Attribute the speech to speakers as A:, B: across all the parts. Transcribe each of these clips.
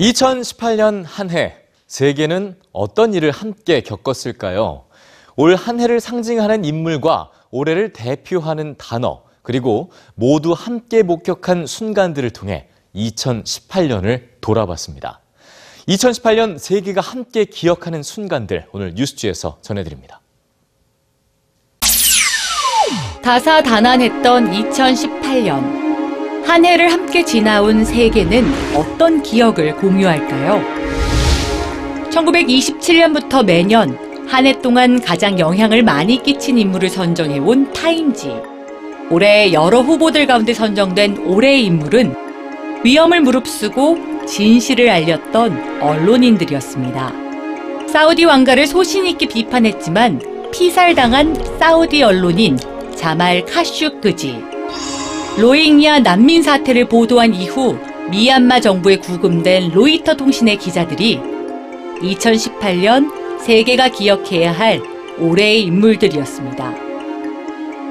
A: 2018년 한 해, 세계는 어떤 일을 함께 겪었을까요? 올 한 해를 상징하는 인물과 올해를 대표하는 단어, 그리고 모두 함께 목격한 순간들을 통해 2018년을 돌아봤습니다. 2018년 세계가 함께 기억하는 순간들, 오늘 뉴스지에서 전해드립니다.
B: 다사다난했던 2018년. 한 해를 함께 지나온 세계는 어떤 기억을 공유할까요? 1927년부터 매년 한 해 동안 가장 영향을 많이 끼친 인물을 선정해온 타임지. 올해 여러 후보들 가운데 선정된 올해의 인물은 위험을 무릅쓰고 진실을 알렸던 언론인들이었습니다. 사우디 왕가를 소신 있게 비판했지만 피살당한 사우디 언론인 자말 카슈크지. 로힝야 난민 사태를 보도한 이후 미얀마 정부에 구금된 로이터 통신의 기자들이 2018년 세계가 기억해야 할 올해의 인물들이었습니다.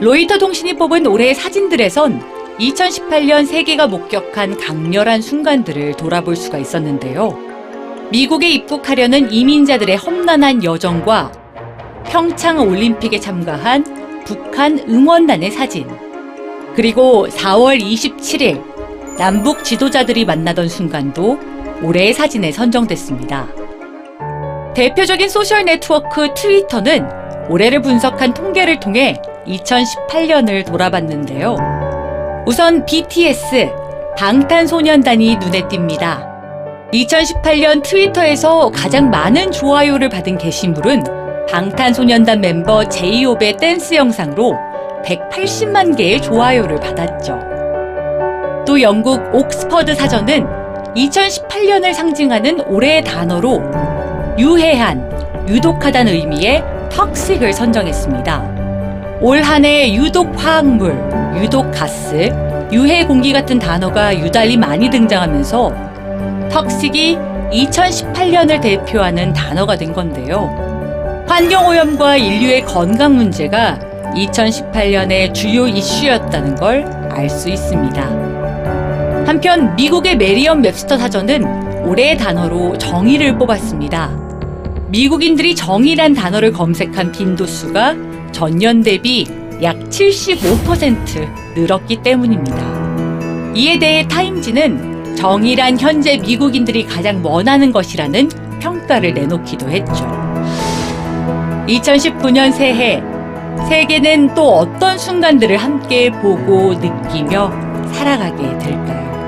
B: 로이터 통신이 뽑은 올해의 사진들에선 2018년 세계가 목격한 강렬한 순간들을 돌아볼 수가 있었는데요. 미국에 입국하려는 이민자들의 험난한 여정과 평창 올림픽에 참가한 북한 응원단의 사진, 그리고 4월 27일 남북 지도자들이 만나던 순간도 올해의 사진에 선정됐습니다. 대표적인 소셜 네트워크 트위터는 올해를 분석한 통계를 통해 2018년을 돌아봤는데요. 우선 BTS, 방탄소년단이 눈에 띕니다. 2018년 트위터에서 가장 많은 좋아요를 받은 게시물은 방탄소년단 멤버 제이홉의 댄스 영상으로 180만 개의 좋아요를 받았죠. 또 영국 옥스퍼드 사전은 2018년을 상징하는 올해의 단어로 유해한, 유독하다는 의미의 턱식을 선정했습니다. 올 한 해 유독 화학물, 유독 가스, 유해 공기 같은 단어가 유달리 많이 등장하면서 턱식이 2018년을 대표하는 단어가 된 건데요. 환경오염과 인류의 건강 문제가 2018년의 주요 이슈였다는 걸 알 수 있습니다. 한편 미국의 메리엄 웹스터 사전은 올해의 단어로 정의를 뽑았습니다. 미국인들이 정의란 단어를 검색한 빈도수가 전년 대비 약 75% 늘었기 때문입니다. 이에 대해 타임지는 정의란 현재 미국인들이 가장 원하는 것이라는 평가를 내놓기도 했죠. 2019년 새해 세계는 또 어떤 순간들을 함께 보고 느끼며 살아가게 될까요?